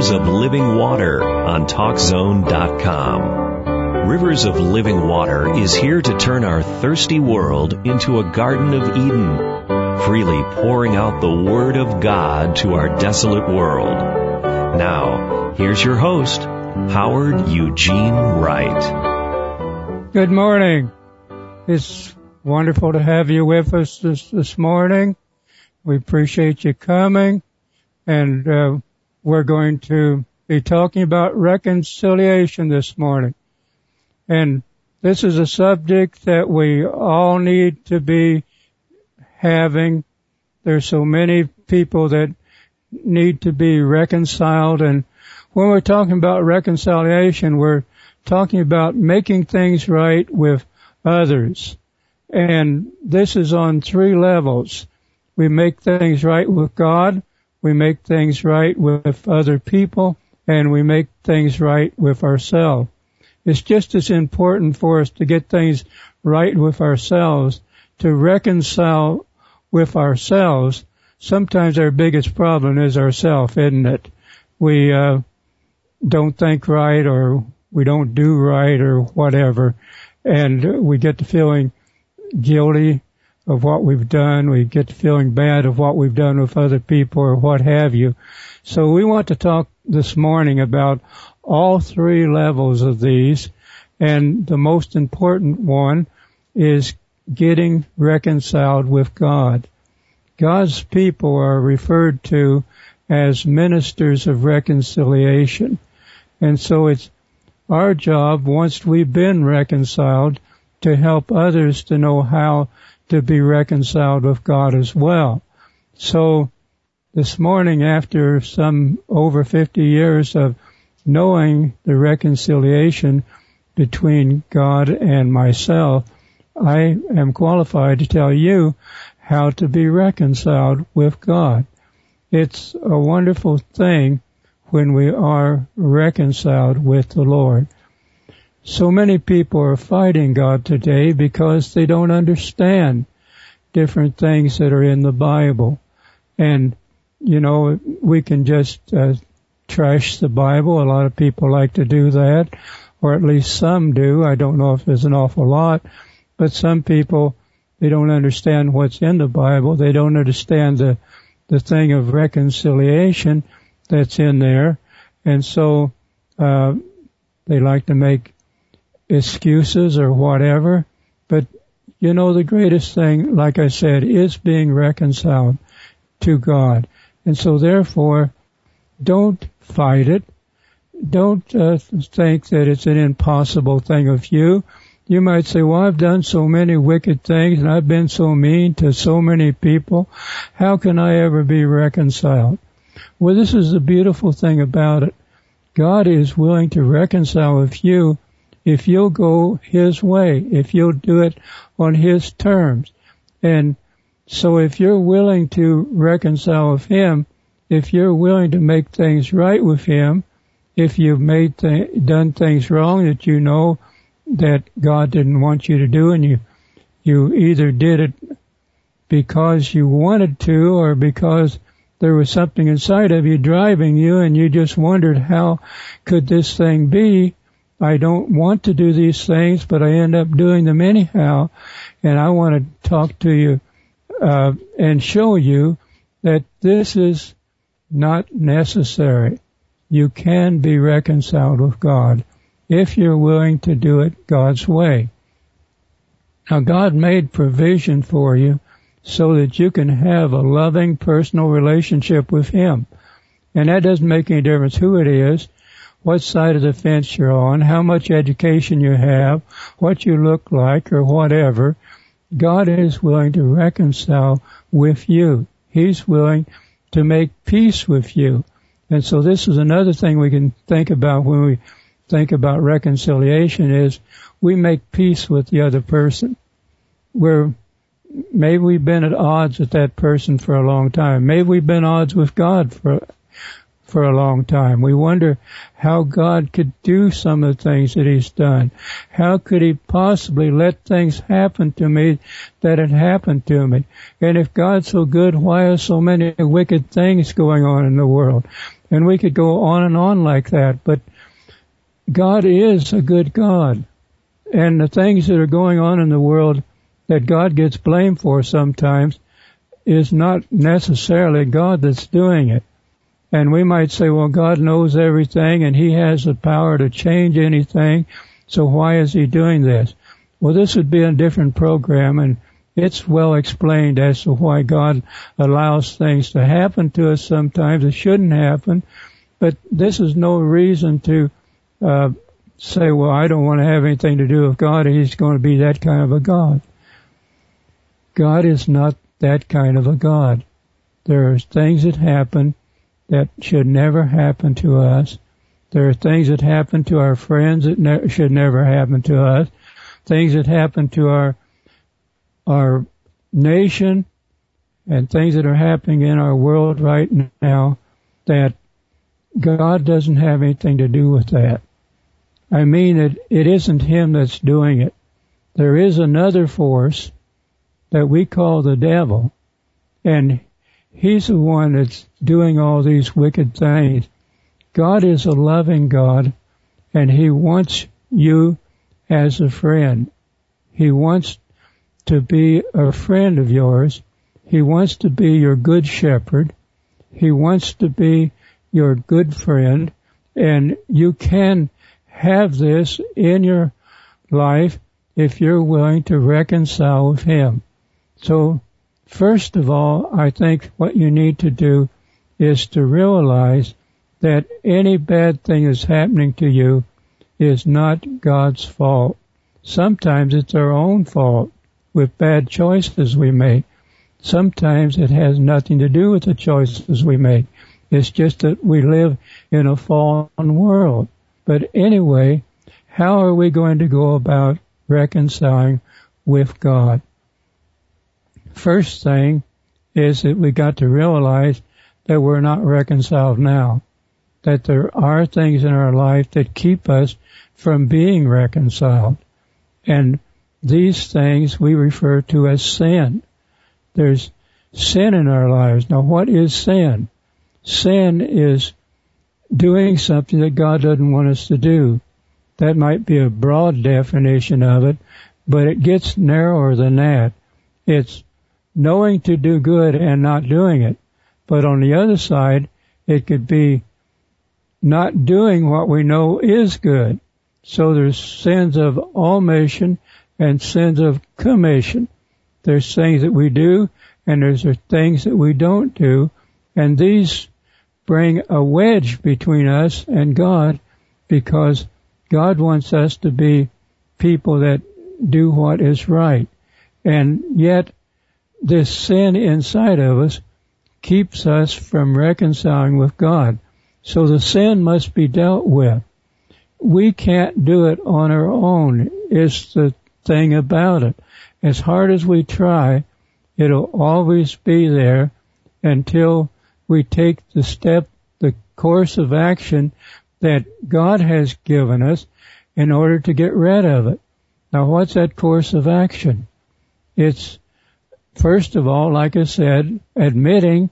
Rivers of Living Water on TalkZone.com. Rivers of Living Water is here to turn our thirsty world into a Garden of Eden, freely pouring out the Word of God to our desolate world. Now, here's your host, Howard Eugene Wright. Good morning. It's wonderful to have you with us this, this morning. We appreciate you coming and uh, we're going to be talking about reconciliation this morning. And this is a subject that we all need to be having. There's so many people that need to be reconciled and when we're talking about reconciliation, we're talking about making things right with others. And this is on three levels. We make things right with God, we make things right with other people, and we make things right with ourselves. It's just as important for us to get things right with ourselves, to reconcile with ourselves. Sometimes our biggest problem is ourself, isn't it? We uh, don't think right or we don't do right or whatever, and we get the feeling guilty of what we've done. We get feeling bad of what we've done with other people or what have you. So we want to talk this morning about all three levels of these. And the most important one is getting reconciled with God. God's people are referred to as ministers of reconciliation. And so it's our job, once we've been reconciled, to help others to know how to be reconciled with God as well. So this morning, after some over 50 years of knowing the reconciliation between God and myself, I am qualified to tell you how to be reconciled with God. It's a wonderful thing when we are reconciled with the Lord. So many people are fighting God today because they don't understand different things that are in the Bible. And, you know, we can just uh, trash the Bible. A lot of people like to do that, or at least some do. I don't know if there's an awful lot, but some people, they don't understand what's in the Bible. They don't understand the, the thing of reconciliation that's in there. And so, uh, they like to make excuses or whatever. But you know, the greatest thing, like I said, is being reconciled to God. And so therefore, don't fight it. Don't uh, think that it's an impossible thing of you. You might say, well, I've done so many wicked things and I've been so mean to so many people. How can I ever be reconciled? Well, this is the beautiful thing about it. God is willing to reconcile with you if you'll go His way, if you'll do it on His terms. And so if you're willing to reconcile with Him, if you're willing to make things right with Him, if you've made th- done things wrong that you know that God didn't want you to do and you, you either did it because you wanted to or because there was something inside of you driving you and you just wondered how could this thing be I don't want to do these things, but I end up doing them anyhow. And I want to talk to you uh, and show you that this is not necessary. You can be reconciled with God if you're willing to do it God's way. Now God made provision for you so that you can have a loving personal relationship with Him. And that doesn't make any difference who it is what side of the fence you're on, how much education you have, what you look like, or whatever. God is willing to reconcile with you. He's willing to make peace with you. And so this is another thing we can think about when we think about reconciliation is we make peace with the other person. Where maybe we've been at odds with that person for a long time. Maybe we've been odds with God for for a long time. We wonder how God could do some of the things that He's done. How could He possibly let things happen to me that had happened to me? And if God's so good, why are so many wicked things going on in the world? And we could go on and on like that, but God is a good God. And the things that are going on in the world that God gets blamed for sometimes is not necessarily God that's doing it. And we might say, well, God knows everything and He has the power to change anything, so why is He doing this? Well, this would be a different program and it's well explained as to why God allows things to happen to us sometimes. that shouldn't happen, but this is no reason to uh, say, well, I don't want to have anything to do with God. He's going to be that kind of a God. God is not that kind of a God. There are things that happen that should never happen to us. There are things that happen to our friends that ne- should never happen to us. Things that happen to our our nation and things that are happening in our world right now that God doesn't have anything to do with that. I mean it it isn't him that's doing it. There is another force that we call the devil and he's the one that's doing all these wicked things. God is a loving God and he wants you as a friend. He wants to be a friend of yours. He wants to be your good shepherd. He wants to be your good friend and you can have this in your life if you're willing to reconcile with him. So first of all, I think what you need to do is to realize that any bad thing that's happening to you is not God's fault. Sometimes it's our own fault with bad choices we make. Sometimes it has nothing to do with the choices we make. It's just that we live in a fallen world. But anyway, how are we going to go about reconciling with God? First thing is that we got to realize that we're not reconciled now. That there are things in our life that keep us from being reconciled. And these things we refer to as sin. There's sin in our lives. Now what is sin? Sin is doing something that God doesn't want us to do. That might be a broad definition of it, but it gets narrower than that. It's knowing to do good and not doing it. But on the other side, it could be not doing what we know is good. So there's sins of omission and sins of commission. There's things that we do and there's things that we don't do. And these bring a wedge between us and God because God wants us to be people that do what is right. And yet this sin inside of us keeps us from reconciling with God. So the sin must be dealt with. We can't do it on our own. It's the thing about it. As hard as we try, it'll always be there until we take the step, the course of action that God has given us in order to get rid of it. Now what's that course of action? It's first of all, like I said, admitting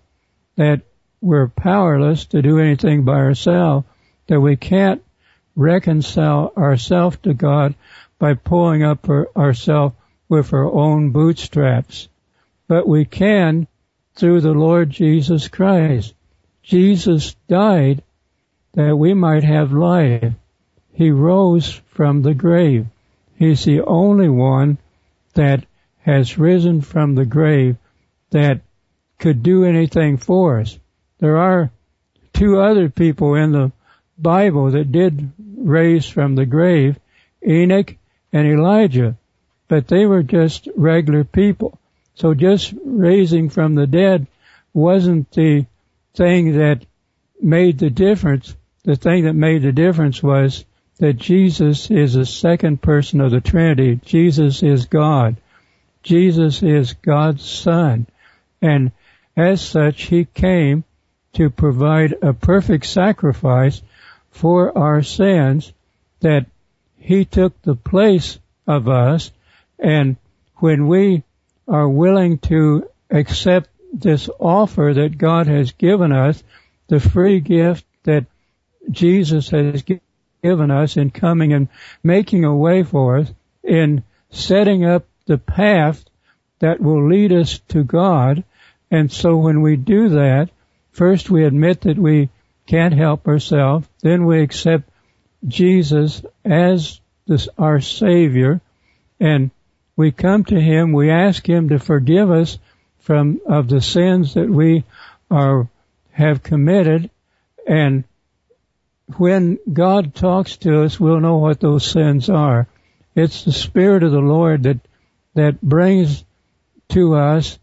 that we're powerless to do anything by ourselves, that we can't reconcile ourselves to God by pulling up our, ourselves with our own bootstraps. But we can through the Lord Jesus Christ. Jesus died that we might have life. He rose from the grave. He's the only one that has risen from the grave that could do anything for us. There are two other people in the Bible that did raise from the grave, Enoch and Elijah, but they were just regular people. So just raising from the dead wasn't the thing that made the difference. The thing that made the difference was that Jesus is the second person of the Trinity. Jesus is God. Jesus is God's Son. And as such, He came to provide a perfect sacrifice for our sins that He took the place of us. And when we are willing to accept this offer that God has given us, the free gift that Jesus has given us in coming and making a way for us in setting up the path that will lead us to God. And so when we do that, first we admit that we can't help ourselves, then we accept Jesus as this, our Savior, and we come to Him, we ask Him to forgive us from, of the sins that we are, have committed, and when God talks to us, we'll know what those sins are. It's the Spirit of the Lord that, that brings to us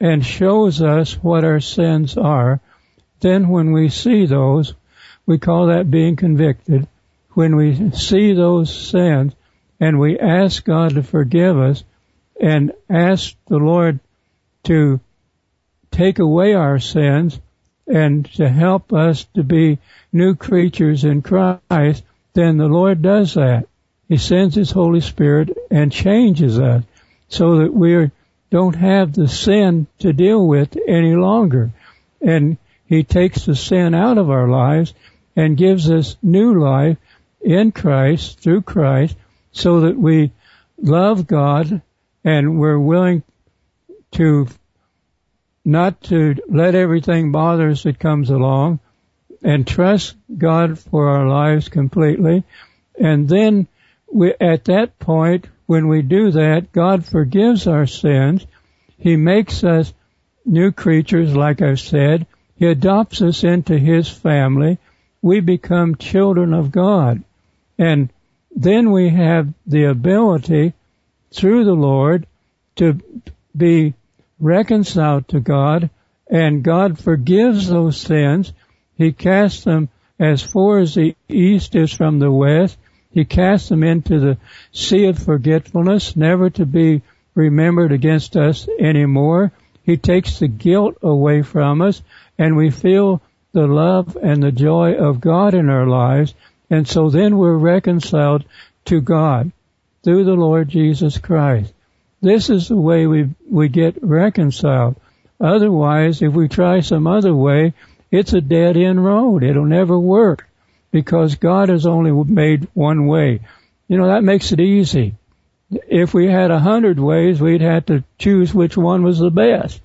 and shows us what our sins are. Then when we see those, we call that being convicted. When we see those sins and we ask God to forgive us and ask the Lord to take away our sins and to help us to be new creatures in Christ, then the Lord does that. He sends His Holy Spirit and changes us so that we don't have the sin to deal with any longer. And He takes the sin out of our lives and gives us new life in Christ, through Christ, so that we love God and we're willing to not to let everything bother us that comes along and trust God for our lives completely. And then we, at that point, when we do that, God forgives our sins. He makes us new creatures, like I've said. He adopts us into His family. We become children of God. And then we have the ability through the Lord to be reconciled to God and God forgives those sins. He casts them as far as the east is from the west. He casts them into the sea of forgetfulness, never to be remembered against us anymore. He takes the guilt away from us and we feel the love and the joy of God in our lives. And so then we're reconciled to God through the Lord Jesus Christ. This is the way we, we get reconciled. Otherwise, if we try some other way, it's a dead end road. It'll never work because God has only made one way. You know, that makes it easy. If we had a hundred ways, we'd have to choose which one was the best.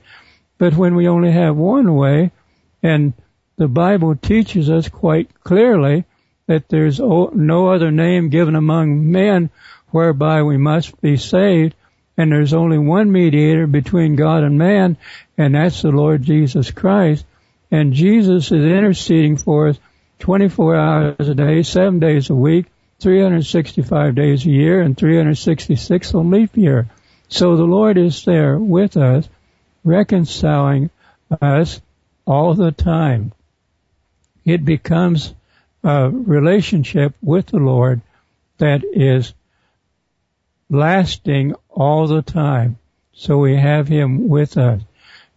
But when we only have one way, and the Bible teaches us quite clearly that there's no other name given among men whereby we must be saved, and there's only one mediator between God and man, and that's the Lord Jesus Christ. And Jesus is interceding for us 24 hours a day, 7 days a week, 365 days a year, and 366 on leap year. So the Lord is there with us, reconciling us all the time. It becomes a relationship with the Lord that is lasting all the time. So we have Him with us.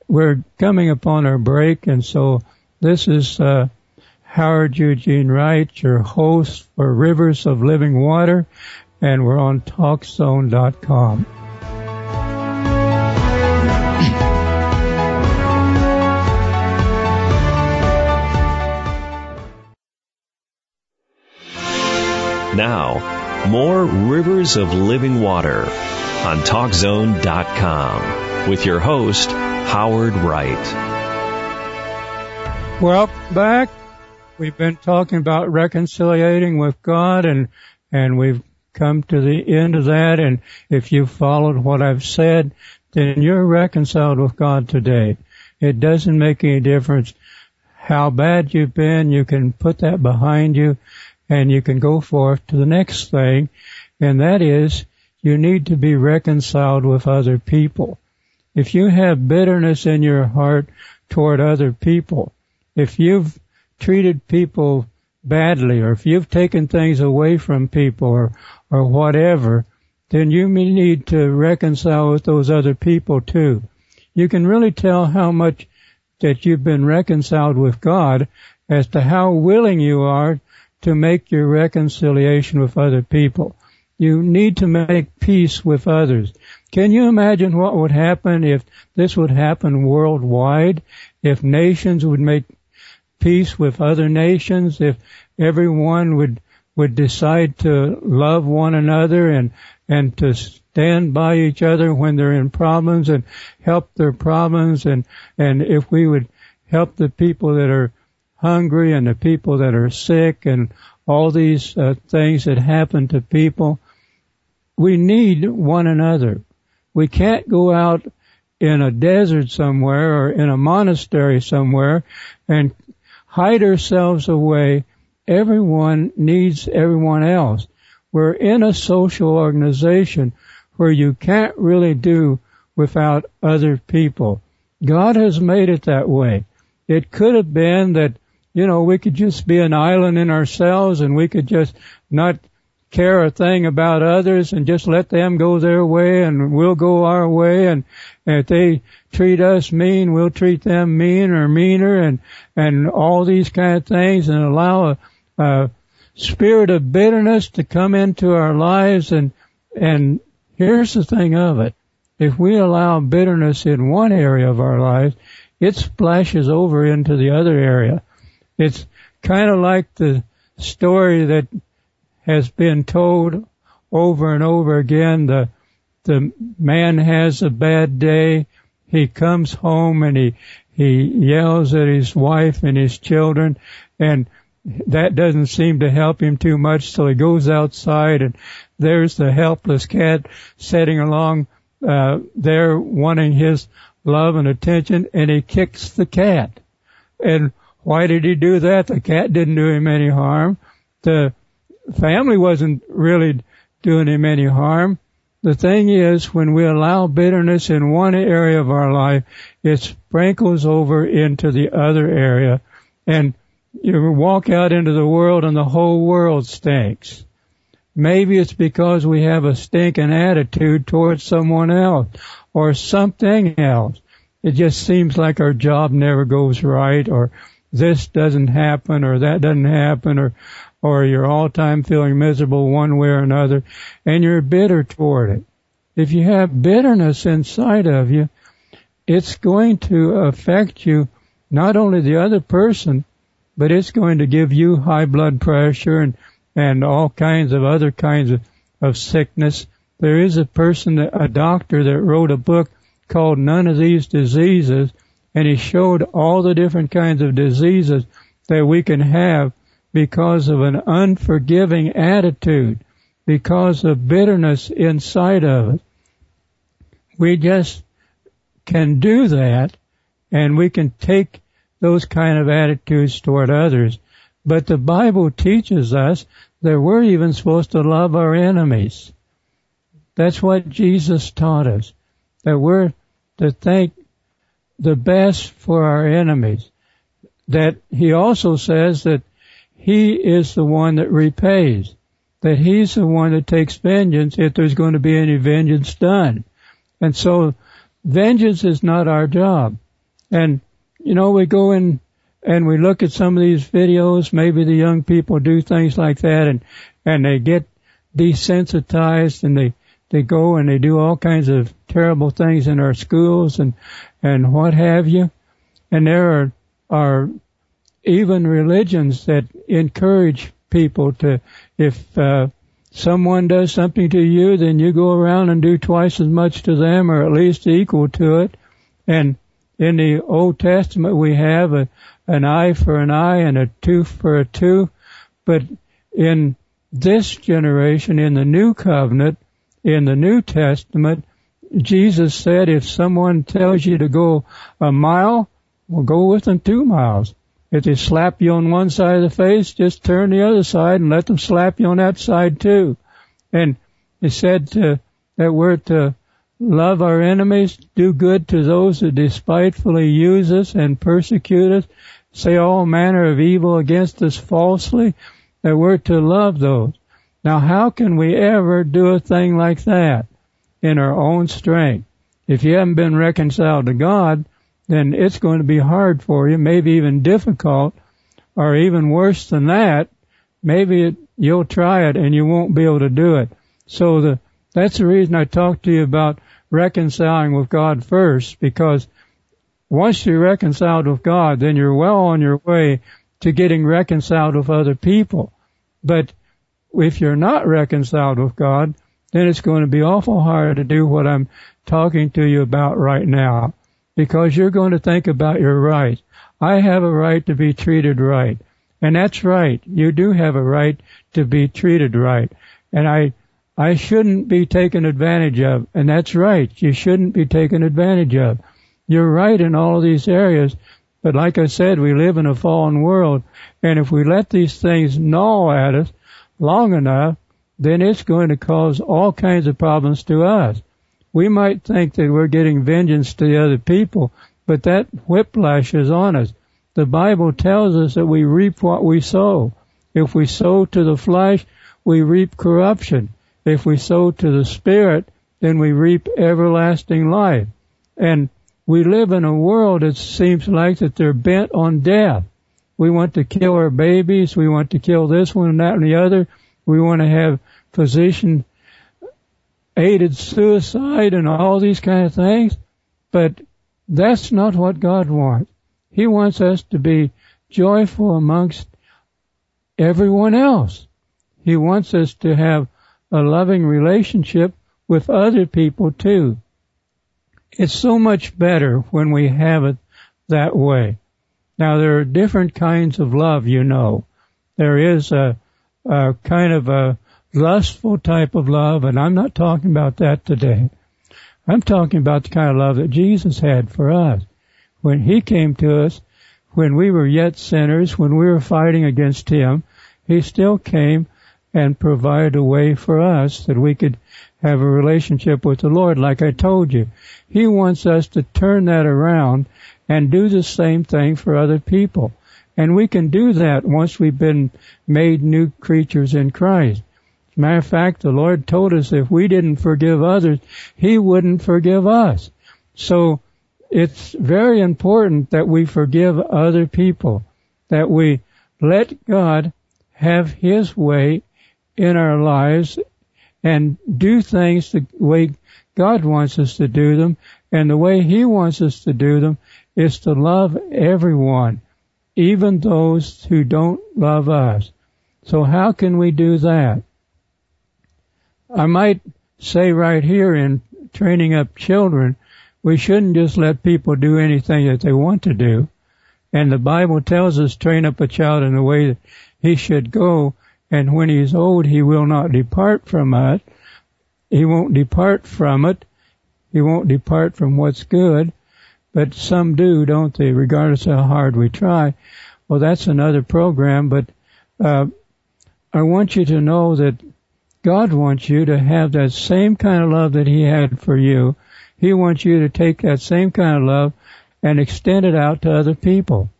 We're coming upon our break, and so this is uh, Howard Eugene Wright, your host for Rivers of Living Water, and we're on TalkZone.com. Now, more Rivers of Living Water on TalkZone.com with your host, Howard Wright. Welcome back. We've been talking about reconciliating with God and, and we've come to the end of that. And if you followed what I've said, then you're reconciled with God today. It doesn't make any difference how bad you've been. You can put that behind you and you can go forth to the next thing, and that is you need to be reconciled with other people. If you have bitterness in your heart toward other people, if you've treated people badly, or if you've taken things away from people, or, or whatever, then you may need to reconcile with those other people too. You can really tell how much that you've been reconciled with God as to how willing you are to make your reconciliation with other people. You need to make peace with others. Can you imagine what would happen if this would happen worldwide? If nations would make peace with other nations, if everyone would would decide to love one another and and to stand by each other when they're in problems and help their problems. And and if we would help the people that are hungry and the people that are sick and all these uh, things that happen to people we need one another. We can't go out in a desert somewhere or in a monastery somewhere and hide ourselves away everyone needs everyone else. We're in a social organization where you can't really do without other people. God has made it that way. It could have been that, you know, we could just be an island in ourselves and we could just not care a thing about others and just let them go their way and we'll go our way. And, if they treat us mean, we'll treat them mean or meaner and, and all these kind of things and allow a, uh, spirit of bitterness to come into our lives. And and here's the thing of it. If we allow bitterness in one area of our lives it splashes over into the other area. It's kind of like the story that has been told over and over again the the man has a bad day he comes home and he he yells at his wife and his children and that doesn't seem to help him too much, so he goes outside and there's the helpless cat sitting along uh, there wanting his love and attention, and he kicks the cat. And why did he do that? The cat didn't do him any harm. The family wasn't really doing him any harm. The thing is, when we allow bitterness in one area of our life, it sprinkles over into the other area. And you walk out into the world and the whole world stinks. Maybe it's because we have a stinking attitude towards someone else or something else. It just seems like our job never goes right or this doesn't happen or that doesn't happen or or you're all time feeling miserable one way or another and you're bitter toward it. If you have bitterness inside of you, it's going to affect you, not only the other person, but it's going to give you high blood pressure and, and all kinds of other kinds of, of sickness. There is a person, a doctor that wrote a book called None of These Diseases, and he showed all the different kinds of diseases that we can have because of an unforgiving attitude, because of bitterness inside of it. We just can do that and we can take those kind of attitudes toward others. But the Bible teaches us that we're even supposed to love our enemies. That's what Jesus taught us. That we're to think the best for our enemies. That he also says that he is the one that repays. That he's the one that takes vengeance if there's going to be any vengeance done. And so vengeance is not our job. And you know, we go in and we look at some of these videos, maybe the young people do things like that and, and they get desensitized and they, they go and they do all kinds of terrible things in our schools and, and what have you. And there are, are even religions that encourage people to, if, uh, someone does something to you, then you go around and do twice as much to them or at least equal to it. And in the Old Testament we have a, an eye for an eye and a tooth for a tooth, but in this generation, in the New Covenant, in the New Testament, Jesus said if someone tells you to go a mile, well go with them two miles. If they slap you on one side of the face, just turn the other side and let them slap you on that side too. And he said to, that we're to love our enemies, do good to those who despitefully use us and persecute us, say all manner of evil against us falsely, that we're to love those. Now how can we ever do a thing like that in our own strength? If you haven't been reconciled to God, then it's going to be hard for you, maybe even difficult, or even worse than that, maybe it, you'll try it and you won't be able to do it. So the, that's the reason I talked to you about reconciling with God first because once you're reconciled with God, then you're well on your way to getting reconciled with other people. But if you're not reconciled with God, then it's going to be awful hard to do what I'm talking to you about right now because you're going to think about your rights. I have a right to be treated right. And that's right. You do have a right to be treated right. And I, I shouldn't be taken advantage of. And that's right. You shouldn't be taken advantage of. You're right in all of these areas. But like I said, we live in a fallen world. And if we let these things gnaw at us long enough, then it's going to cause all kinds of problems to us. We might think that we're getting vengeance to the other people, but that whiplash is on us. The Bible tells us that we reap what we sow. If we sow to the flesh, we reap corruption. If we sow to the spirit, then we reap everlasting life. And we live in a world that seems like that they're bent on death. We want to kill our babies. We want to kill this one and that and the other. We want to have physician aided suicide and all these kind of things. But that's not what God wants. He wants us to be joyful amongst everyone else. He wants us to have a loving relationship with other people too. It's so much better when we have it that way. Now there are different kinds of love, you know. There is a, a kind of a lustful type of love, and I'm not talking about that today. I'm talking about the kind of love that Jesus had for us. When He came to us, when we were yet sinners, when we were fighting against Him, He still came and provided a way for us that we could have a relationship with the Lord, like I told you. He wants us to turn that around and do the same thing for other people. And we can do that once we've been made new creatures in Christ. Matter of fact, the Lord told us if we didn't forgive others, He wouldn't forgive us. So it's very important that we forgive other people, that we let God have His way in our lives and do things the way God wants us to do them. And the way He wants us to do them is to love everyone, even those who don't love us. So how can we do that? I might say right here in training up children, we shouldn't just let people do anything that they want to do. And the Bible tells us train up a child in the way that he should go, and when he is old he will not depart from it. He won't depart from it. He won't depart from what's good. But some do, don't they, regardless of how hard we try. Well, that's another program, but uh, I want you to know that God wants you to have that same kind of love that He had for you. He wants you to take that same kind of love and extend it out to other people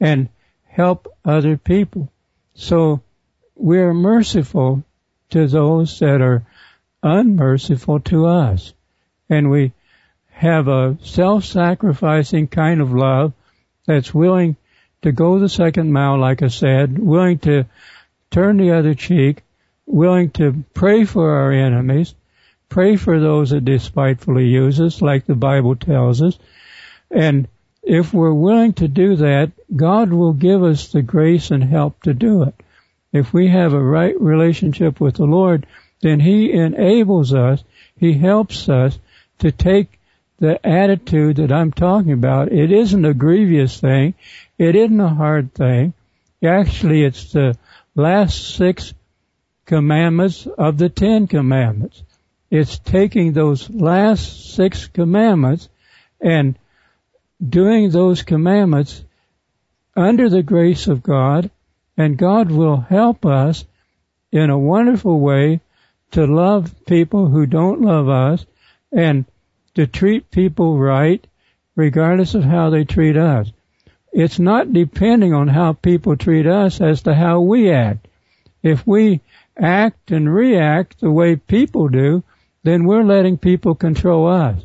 and help other people. So we're merciful to those that are unmerciful to us. And we have a self-sacrificing kind of love that's willing to go the second mile, like I said, willing to turn the other cheek, willing to pray for our enemies, pray for those that despitefully use us, like the Bible tells us. And if we're willing to do that, God will give us the grace and help to do it. If we have a right relationship with the Lord, then He enables us, He helps us to take the attitude that I'm talking about. It isn't a grievous thing. It isn't a hard thing. Actually, it's the last six commandments of the Ten Commandments. It's taking those last six commandments and doing those commandments under the grace of God, and God will help us in a wonderful way to love people who don't love us and to treat people right regardless of how they treat us. It's not depending on how people treat us as to how we act. If we act and react the way people do, then we're letting people control us.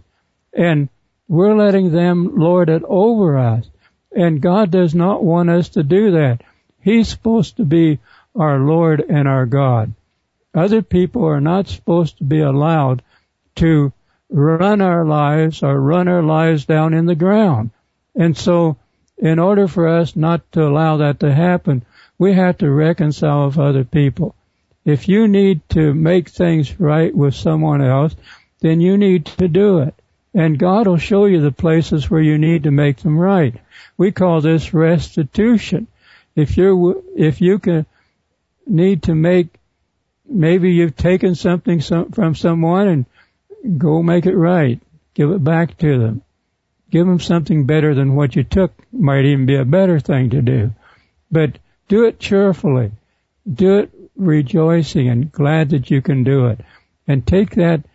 And we're letting them lord it over us. And God does not want us to do that. He's supposed to be our Lord and our God. Other people are not supposed to be allowed to run our lives or run our lives down in the ground. And so, in order for us not to allow that to happen, we have to reconcile with other people. If you need to make things right with someone else, then you need to do it. And God will show you the places where you need to make them right. We call this restitution. If you're, if you can, need to make, maybe you've taken something from someone and go make it right. Give it back to them. Give them something better than what you took might even be a better thing to do. But do it cheerfully. Do it rejoicing and glad that you can do it. And take that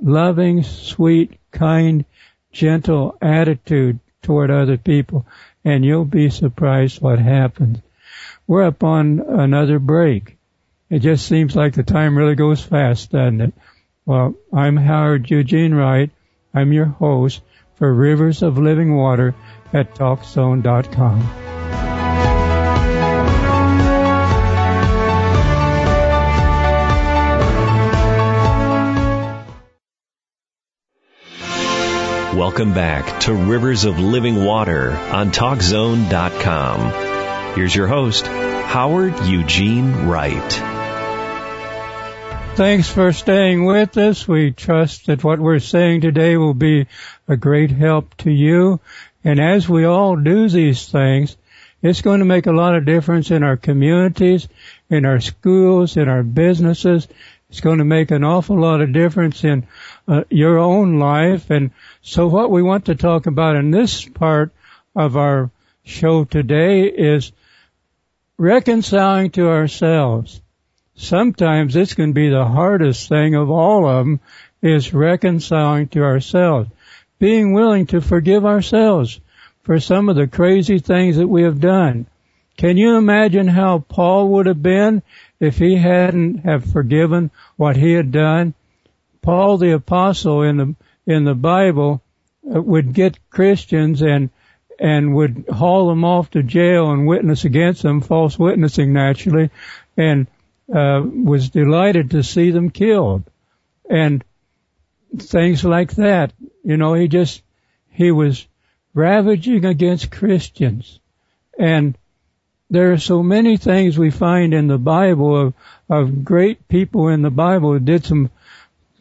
loving, sweet, kind, gentle attitude toward other people and you'll be surprised what happens. We're up on another break. It just seems like the time really goes fast, doesn't it? Well, I'm Howard Eugene Wright. I'm your host for Rivers of Living Water at TalkZone.com. Welcome back to Rivers of Living Water on TalkZone.com. Here's your host, Howard Eugene Wright. Thanks for staying with us. We trust that what we're saying today will be a great help to you. And as we all do these things, it's going to make a lot of difference in our communities, in our schools, in our businesses. It's going to make an awful lot of difference in uh, your own life. And so what we want to talk about in this part of our show today is reconciling to ourselves. Sometimes this can be the hardest thing of all of them is reconciling to ourselves being willing to forgive ourselves for some of the crazy things that we have done. Can you imagine how Paul would have been if he hadn't have forgiven what he had done? Paul the apostle in the in the Bible uh, would get Christians and and would haul them off to jail and witness against them, false witnessing naturally, and uh, was delighted to see them killed. And things like that. You know, he just, he was ravaging against Christians. And there are so many things we find in the Bible of, of great people in the Bible who did some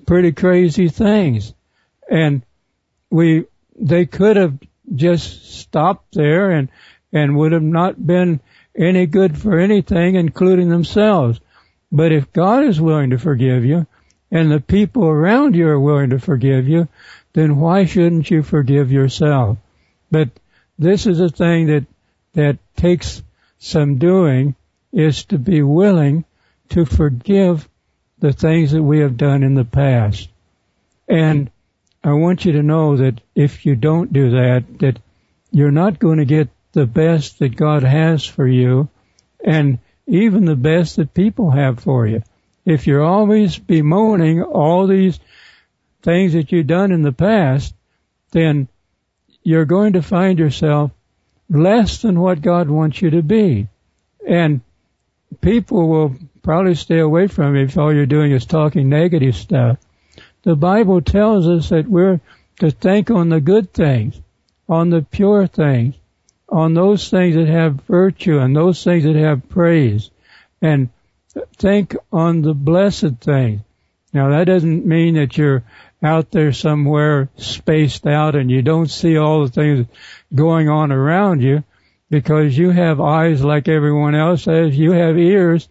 pretty crazy things. And we, they could have just stopped there and, and would have not been any good for anything, including themselves. But if God is willing to forgive you, and the people around you are willing to forgive you, then why shouldn't you forgive yourself? But this is a thing that, that takes some doing is to be willing to forgive the things that we have done in the past. And I want you to know that if you don't do that, that you're not going to get the best that God has for you and even the best that people have for you if you're always bemoaning all these things that you've done in the past, then you're going to find yourself less than what God wants you to be. And people will probably stay away from you if all you're doing is talking negative stuff. The Bible tells us that we're to think on the good things, on the pure things, on those things that have virtue and those things that have praise. And think on the blessed things. Now that doesn't mean that you're out there somewhere spaced out and you don't see all the things going on around you because you have eyes like everyone else has, you have ears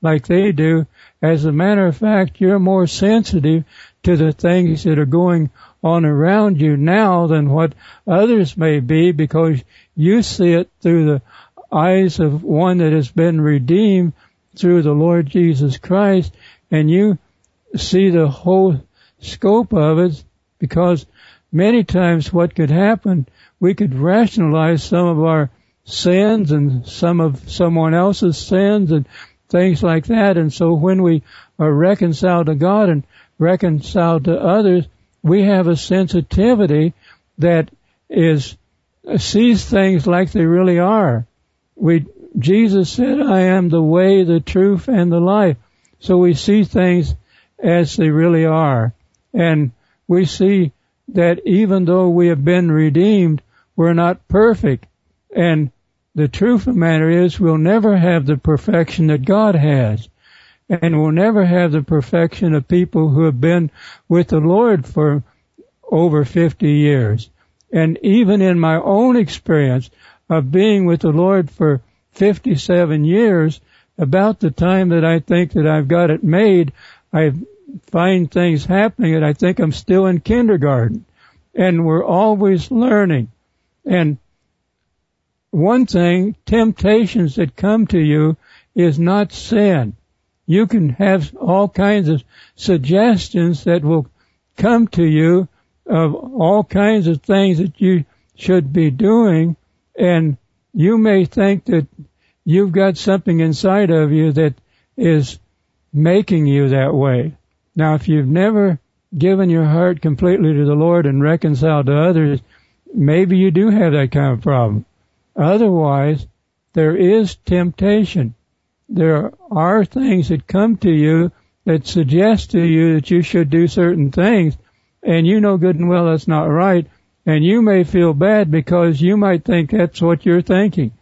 like they do. As a matter of fact, you're more sensitive to the things that are going on around you now than what others may be because you see it through the eyes of one that has been redeemed through the Lord Jesus Christ and you see the whole scope of it because many times what could happen, we could rationalize some of our sins and some of someone else's sins and things like that. And so when we are reconciled to God and reconciled to others, we have a sensitivity that is sees things like they really are. We Jesus said, I am the way, the truth, and the life. So we see things as they really are. And we see that even though we have been redeemed, we're not perfect. And the truth of the matter is we'll never have the perfection that God has. And we'll never have the perfection of people who have been with the Lord for over 50 years. And even in my own experience of being with the Lord for 57 years, about the time that I think that I've got it made, I find things happening and I think I'm still in kindergarten. And we're always learning. And one thing, temptations that come to you is not sin. You can have all kinds of suggestions that will come to you of all kinds of things that you should be doing and you may think that you've got something inside of you that is making you that way. Now, if you've never given your heart completely to the Lord and reconciled to others, maybe you do have that kind of problem. Otherwise, there is temptation. There are things that come to you that suggest to you that you should do certain things, and you know good and well that's not right, and you may feel bad because you might think that's what you're thinking.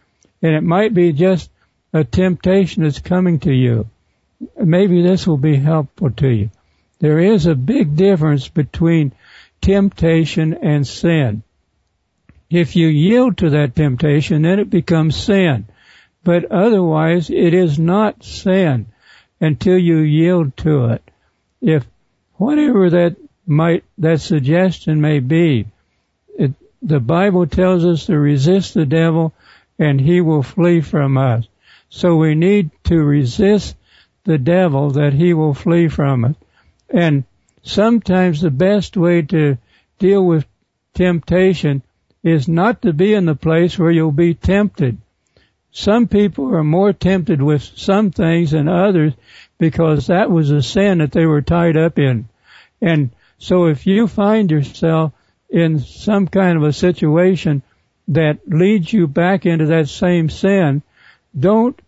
And it might be just a temptation that's coming to you. Maybe this will be helpful to you. There is a big difference between temptation and sin. If you yield to that temptation, then it becomes sin. But otherwise, it is not sin until you yield to it. If whatever that might, that suggestion may be, it, the Bible tells us to resist the devil and he will flee from us. So we need to resist the devil that he will flee from us. And sometimes the best way to deal with temptation is not to be in the place where you'll be tempted. Some people are more tempted with some things than others because that was a sin that they were tied up in. And so if you find yourself in some kind of a situation that leads you back into that same sin, don't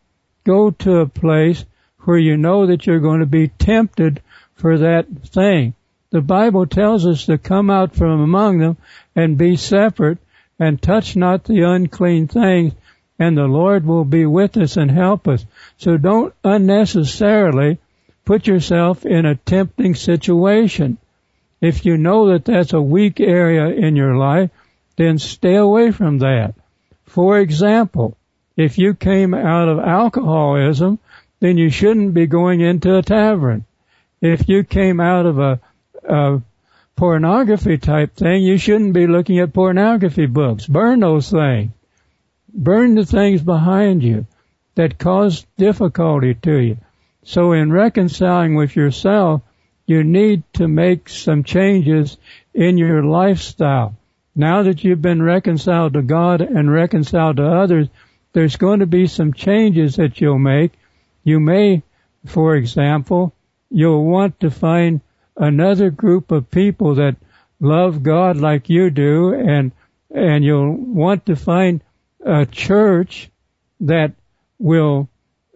go to a place where you know that you're going to be tempted for that thing. The Bible tells us to come out from among them and be separate and touch not the unclean things and the Lord will be with us and help us. So don't unnecessarily put yourself in a tempting situation. If you know that that's a weak area in your life, then stay away from that. For example, if you came out of alcoholism, then you shouldn't be going into a tavern. If you came out of a, a pornography type thing, you shouldn't be looking at pornography books. Burn those things. Burn the things behind you that cause difficulty to you. So in reconciling with yourself, you need to make some changes in your lifestyle. Now that you've been reconciled to God and reconciled to others, there's going to be some changes that you'll make. You may, for example, you'll want to find another group of people that love God like you do and and you'll want to find a church that will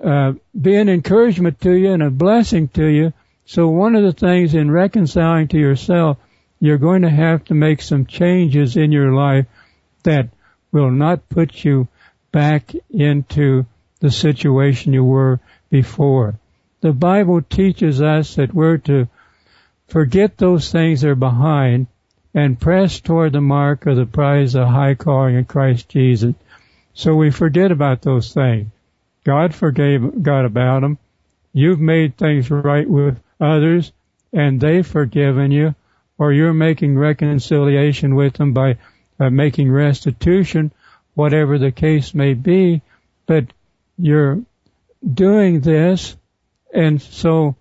uh, be an encouragement to you and a blessing to you. So one of the things in reconciling to yourself, you're going to have to make some changes in your life that will not put you back into the situation you were before. The Bible teaches us that we're to forget those things that are behind and press toward the mark of the prize of high calling in Christ Jesus. So we forget about those things. God forgave God about them. You've made things right with others and they've forgiven you or you're making reconciliation with them by uh, making restitution whatever the case may be, but you're doing this and so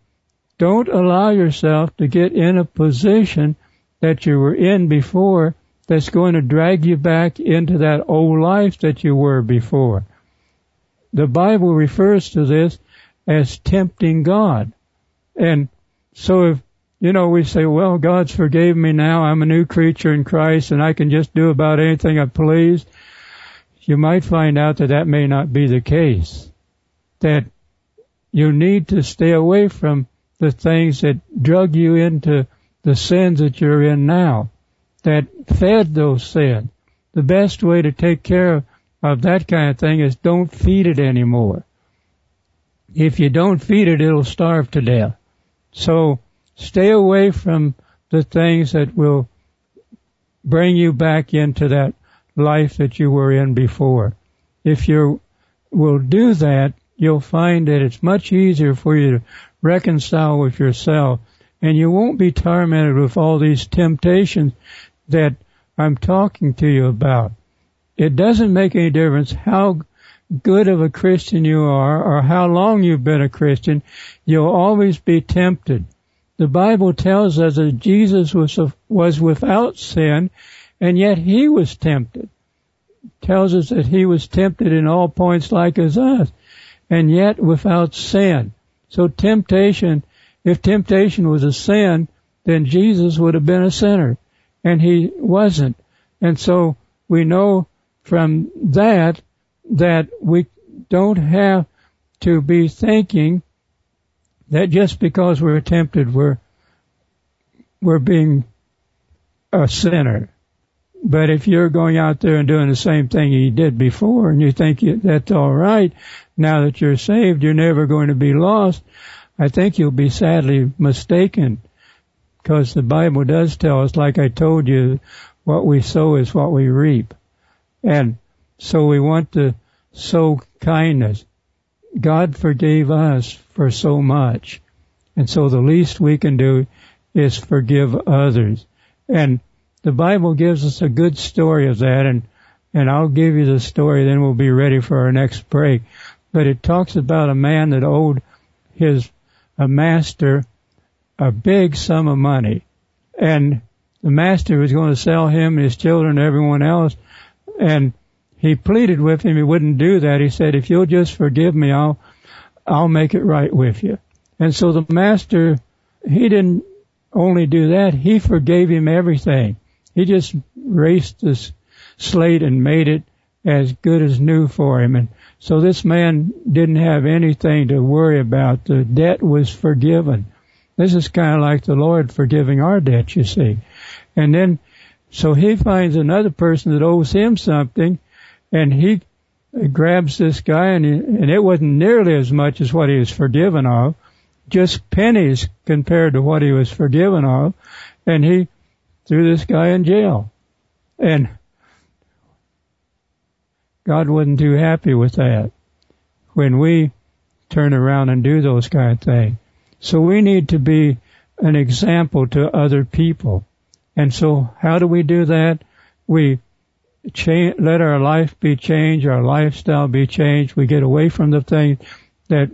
don't allow yourself to get in a position that you were in before that's going to drag you back into that old life that you were before. The Bible refers to this as tempting God. And so if, you know, we say, well, God's forgave me now, I'm a new creature in Christ and I can just do about anything I please you might find out that that may not be the case. That you need to stay away from the things that drug you into the sins that you're in now, that fed those sins. the best way to take care of, of that kind of thing is don't feed it anymore. If you don't feed it, it'll starve to death. So stay away from the things that will bring you back into that life that you were in before. If you will do that, you'll find that it's much easier for you to reconcile with yourself and you won't be tormented with all these temptations that I'm talking to you about. It doesn't make any difference how good of a Christian you are or how long you've been a Christian, you'll always be tempted. The Bible tells us that Jesus was, was without sin and yet he was tempted. It tells us that he was tempted in all points like as us and yet without sin. So temptation, if temptation was a sin, then Jesus would have been a sinner and he wasn't. And so we know from that that we don't have to be thinking that just because we're tempted, we're, we're being a sinner. But if you're going out there and doing the same thing you did before and you think that's all right, now that you're saved, you're never going to be lost, I think you'll be sadly mistaken because the Bible does tell us, like I told you, what we sow is what we reap. And so we want to sow kindness. God forgave us for so much. And so the least we can do is forgive others. And the Bible gives us a good story of that and, and I'll give you the story, then we'll be ready for our next break. But it talks about a man that owed his, a master a big sum of money. And the master was going to sell him, his children, everyone else. And he pleaded with him. He wouldn't do that. He said, if you'll just forgive me, I'll, I'll make it right with you. And so the master, he didn't only do that, he forgave him everything. He just raced this slate and made it as good as new for him. And so this man didn't have anything to worry about. The debt was forgiven. This is kind of like the Lord forgiving our debt, you see. And then, so he finds another person that owes him something and he grabs this guy and, he, and it wasn't nearly as much as what he was forgiven of, just pennies compared to what he was forgiven of, and he threw this guy in jail. And God wasn't too happy with that when we turn around and do those kind of things. So we need to be an example to other people. And so how do we do that? We change, let our life be changed, our lifestyle be changed. We get away from the things that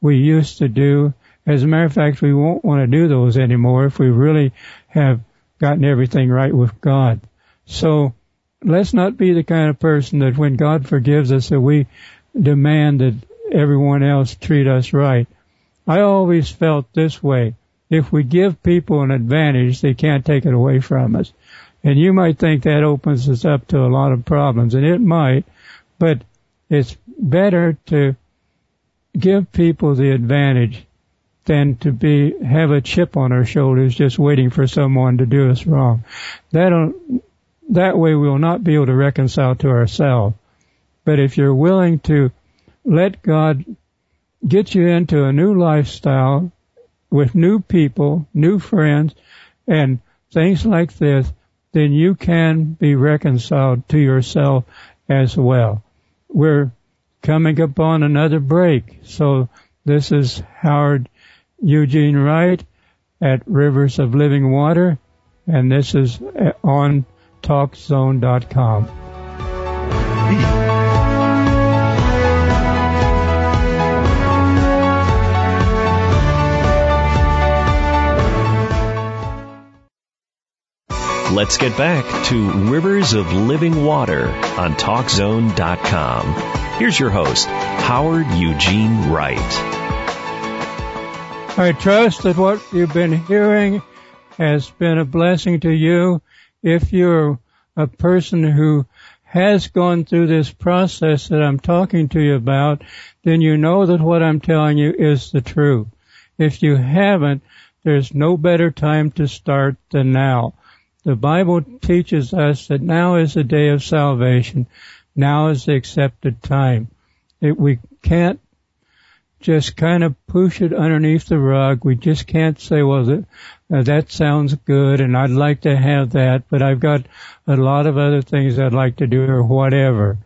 we used to do. As a matter of fact, we won't want to do those anymore if we really have gotten everything right with God. So let's not be the kind of person that when God forgives us that we demand that everyone else treat us right. I always felt this way. If we give people an advantage, they can't take it away from us. And you might think that opens us up to a lot of problems, and it might, but it's better to give people the advantage than to be have a chip on our shoulders just waiting for someone to do us wrong. That that way we'll not be able to reconcile to ourselves. But if you're willing to let God get you into a new lifestyle with new people, new friends, and things like this, then you can be reconciled to yourself as well. We're coming upon another break. So this is Howard Eugene Wright at Rivers of Living Water, and this is on TalkZone.com. Let's get back to Rivers of Living Water on TalkZone.com. Here's your host, Howard Eugene Wright. I trust that what you've been hearing has been a blessing to you. If you're a person who has gone through this process that I'm talking to you about, then you know that what I'm telling you is the truth. If you haven't, there's no better time to start than now. The Bible teaches us that now is the day of salvation. Now is the accepted time. It, we can't just kind of push it underneath the rug. We just can't say, well, that, uh, that sounds good and I'd like to have that, but I've got a lot of other things I'd like to do or whatever.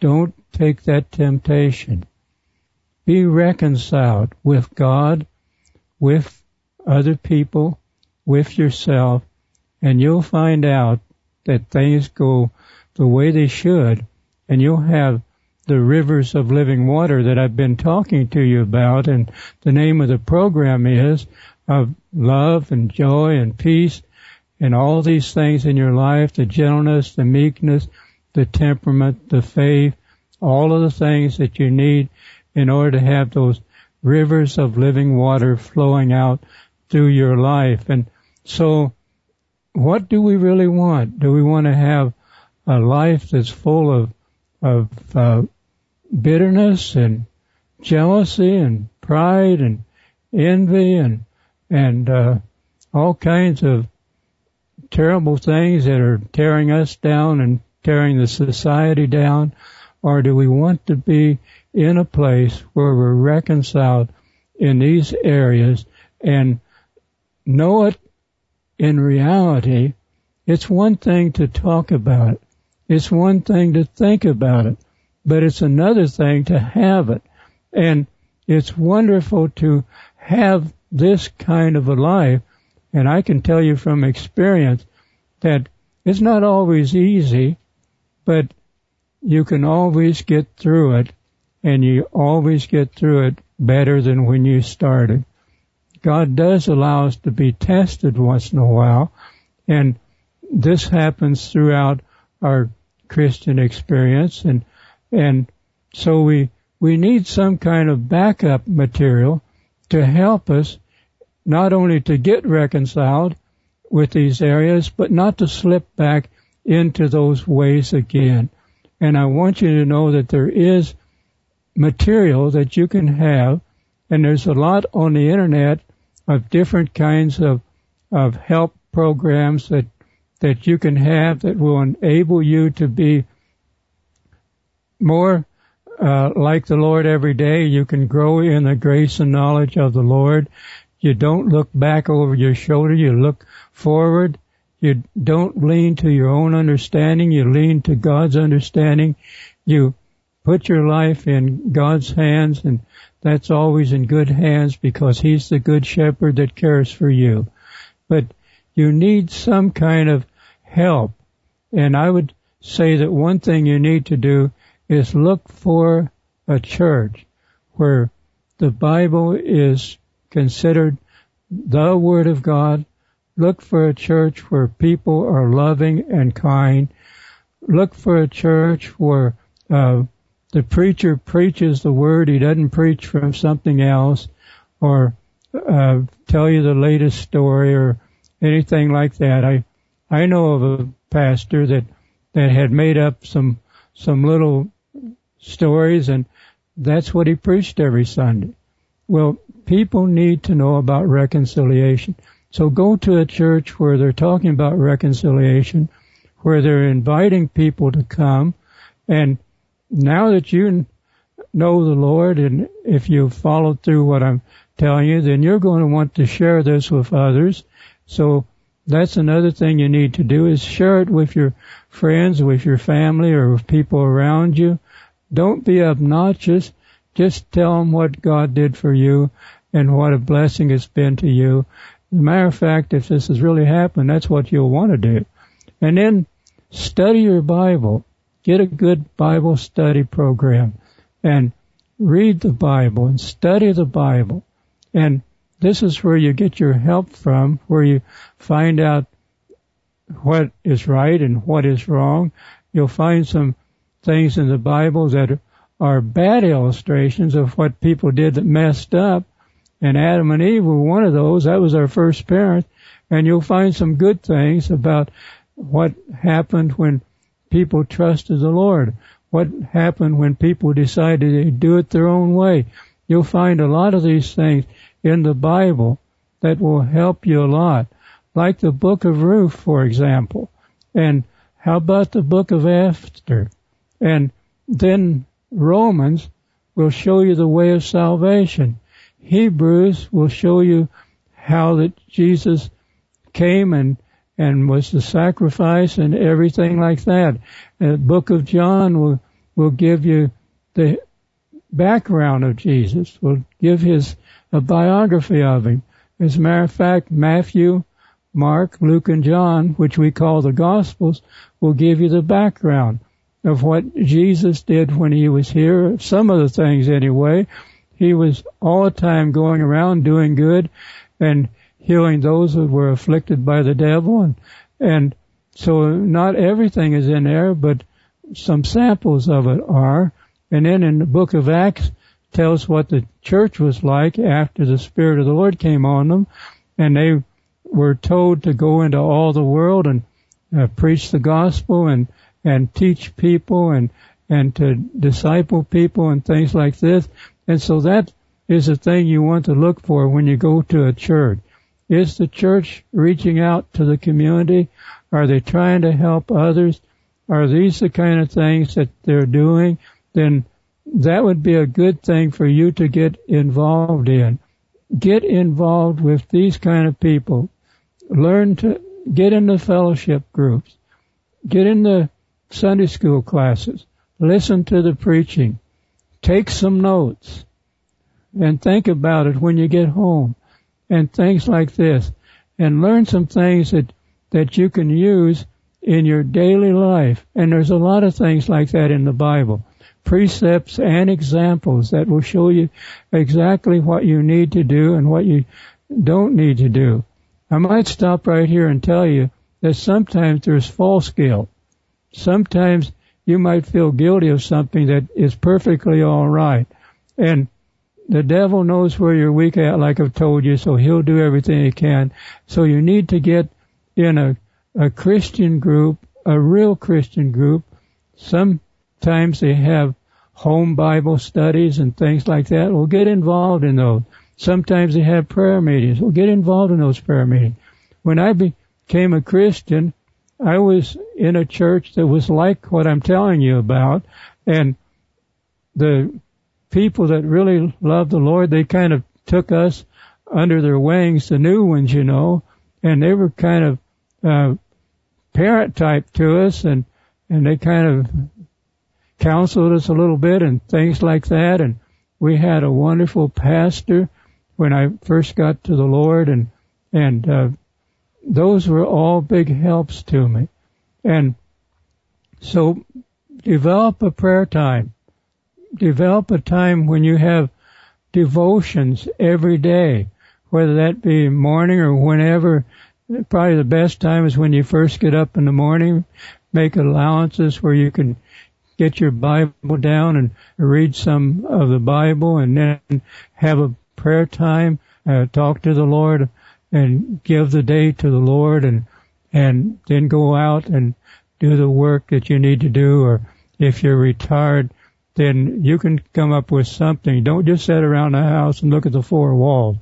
Don't take that temptation. Be reconciled with God, with other people, with yourself, and you'll find out that things go the way they should, and you'll have the rivers of living water that I've been talking to you about, and the name of the program is of love and joy and peace and all these things in your life, the gentleness, the meekness, the temperament, the faith, all of the things that you need in order to have those rivers of living water flowing out through your life. And so what do we really want? Do we want to have a life that's full of, of, uh, bitterness and jealousy and pride and envy and and uh, all kinds of terrible things that are tearing us down and tearing the society down, or do we want to be in a place where we're reconciled in these areas and know it in reality? It's one thing to talk about it. It's one thing to think about it but it's another thing to have it. And it's wonderful to have this kind of a life. And I can tell you from experience that it's not always easy, but you can always get through it and you always get through it better than when you started. God does allow us to be tested once in a while and this happens throughout our Christian experience and and so we, we need some kind of backup material to help us not only to get reconciled with these areas, but not to slip back into those ways again. And I want you to know that there is material that you can have, and there's a lot on the internet of different kinds of, of help programs that, that you can have that will enable you to be more uh, like the Lord every day. You can grow in the grace and knowledge of the Lord. You don't look back over your shoulder. You look forward. You don't lean to your own understanding. You lean to God's understanding. You put your life in God's hands and that's always in good hands because He's the good shepherd that cares for you. But you need some kind of help. And I would say that one thing you need to do is look for a church where the Bible is considered the Word of God. Look for a church where people are loving and kind. Look for a church where uh, the preacher preaches the Word. He doesn't preach from something else or uh, tell you the latest story or anything like that. I I know of a pastor that that had made up some some little stories and that's what he preached every Sunday. Well, people need to know about reconciliation. So go to a church where they're talking about reconciliation, where they're inviting people to come. And now that you know the Lord and if you follow through what I'm telling you, then you're going to want to share this with others. So that's another thing you need to do is share it with your friends, with your family, or with people around you. Don't be obnoxious. Just tell them what God did for you and what a blessing it's been to you. As a matter of fact, if this has really happened, that's what you'll want to do. And then study your Bible. Get a good Bible study program and read the Bible and study the Bible. And this is where you get your help from, where you find out what is right and what is wrong. You'll find some things in the Bible that are bad illustrations of what people did that messed up. And Adam and Eve were one of those. That was our first parent. And you'll find some good things about what happened when people trusted the Lord. What happened when people decided to do it their own way. You'll find a lot of these things in the Bible that will help you a lot. like the book of Ruth, for example. And how about the book of Esther? And then Romans will show you the way of salvation. Hebrews will show you how that Jesus came and and was the sacrifice and everything like that. The book of John will will give you the background of Jesus, will give his a biography of him. As a matter of fact, Matthew, Mark, Luke, and John, which we call the Gospels, will give you the background of what Jesus did when he was here. Some of the things anyway. He was all the time going around doing good and healing those who were afflicted by the devil and, and so not everything is in there, but some samples of it are. And then in the book of Acts tells what the church was like after the Spirit of the Lord came on them and they were told to go into all the world and uh, preach the gospel and and teach people and and to disciple people and things like this. And so that is a thing you want to look for when you go to a church. Is the church reaching out to the community? Are they trying to help others? Are these the kind of things that they're doing? Then that would be a good thing for you to get involved in. Get involved with these kind of people. Learn to get in the fellowship groups. Get in the Sunday school classes. Listen to the preaching. Take some notes and think about it when you get home and things like this and learn some things that, that you can use in your daily life. And there's a lot of things like that in the Bible. Precepts and examples that will show you exactly what you need to do and what you don't need to do. I might stop right here and tell you that sometimes there's false guilt sometimes you might feel guilty of something that is perfectly all right. And the devil knows where you're weak at, like I've told you, so he'll do everything he can. So you need to get in a, a Christian group, a real Christian group. Sometimes they have home Bible studies and things like that. We'll get involved in those. Sometimes they have prayer meetings. We'll get involved in those prayer meetings. When I became a Christian, I was in a church that was like what I'm telling you about, and the people that really loved the Lord, they kind of took us under their wings, the new ones, you know, and they were kind of uh, parent type to us, and and they kind of counseled us a little bit and things like that, and we had a wonderful pastor when I first got to the Lord, and and uh, those were all big helps to me. And so develop a prayer time. Develop a time when you have devotions every day, whether that be morning or whenever. Probably the best time is when you first get up in the morning. Make allowances where you can get your Bible down and read some of the Bible and then have a prayer time, uh, talk to the Lord and give the day to the Lord and and then go out and do the work that you need to do or if you're retired then you can come up with something. Don't just sit around the house and look at the four walls.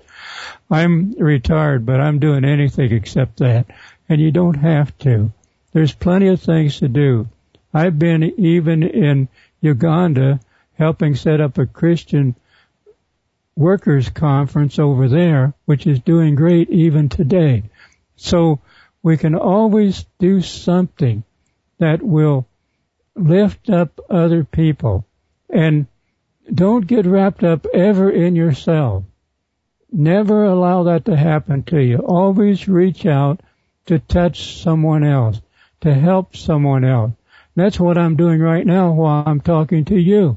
I'm retired, but I'm doing anything except that. And you don't have to. There's plenty of things to do. I've been even in Uganda helping set up a Christian workers conference over there, which is doing great even today. So we can always do something that will lift up other people and don't get wrapped up ever in yourself. Never allow that to happen to you. Always reach out to touch someone else, to help someone else. That's what I'm doing right now while I'm talking to you.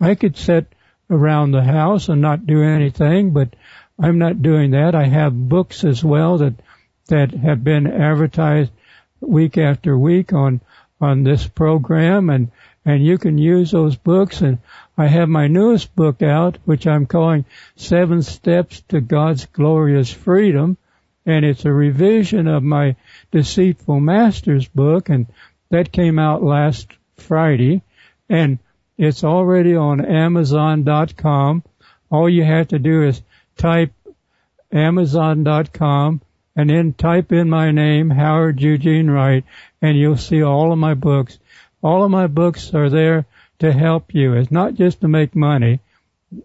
I could sit around the house and not do anything, but I'm not doing that. I have books as well that that have been advertised week after week on on this program and and you can use those books and I have my newest book out which I'm calling Seven Steps to God's Glorious Freedom and it's a revision of my Deceitful Masters book and that came out last Friday and it's already on Amazon.com. All you have to do is type Amazon.com and then type in my name, Howard Eugene Wright, and you'll see all of my books. All of my books are there to help you. It's not just to make money.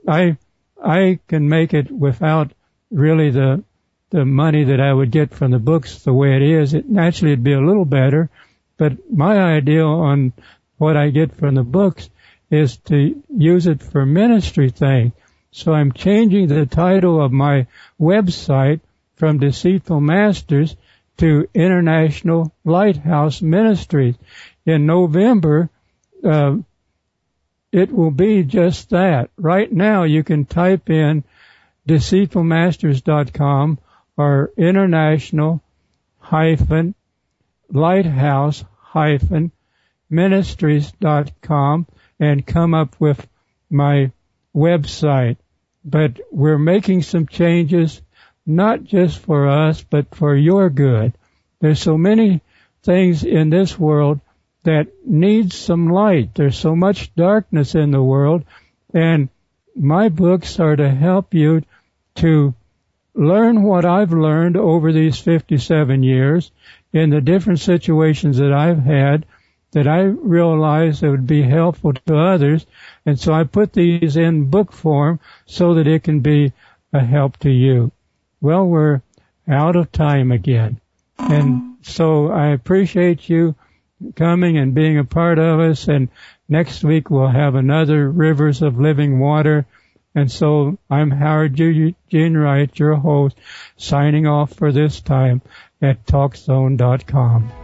I I can make it without really the the money that I would get from the books the way it is. It naturally it'd be a little better, but my idea on what I get from the books is to use it for ministry thing. So I'm changing the title of my website from Deceitful Masters to International Lighthouse Ministries. In November, uh, it will be just that. Right now, you can type in deceitfulmasters.com or international hyphen lighthouse hyphen ministries.com and come up with my website. But we're making some changes, not just for us, but for your good. There's so many things in this world that needs some light. There's so much darkness in the world and my books are to help you to learn what I've learned over these 57 years in the different situations that I've had that I realized it would be helpful to others. And so I put these in book form so that it can be a help to you. Well, we're out of time again. And so I appreciate you coming and being a part of us. And next week we'll have another Rivers of Living Water. And so I'm Howard Eugene Wright, your host, signing off for this time at TalkZone.com.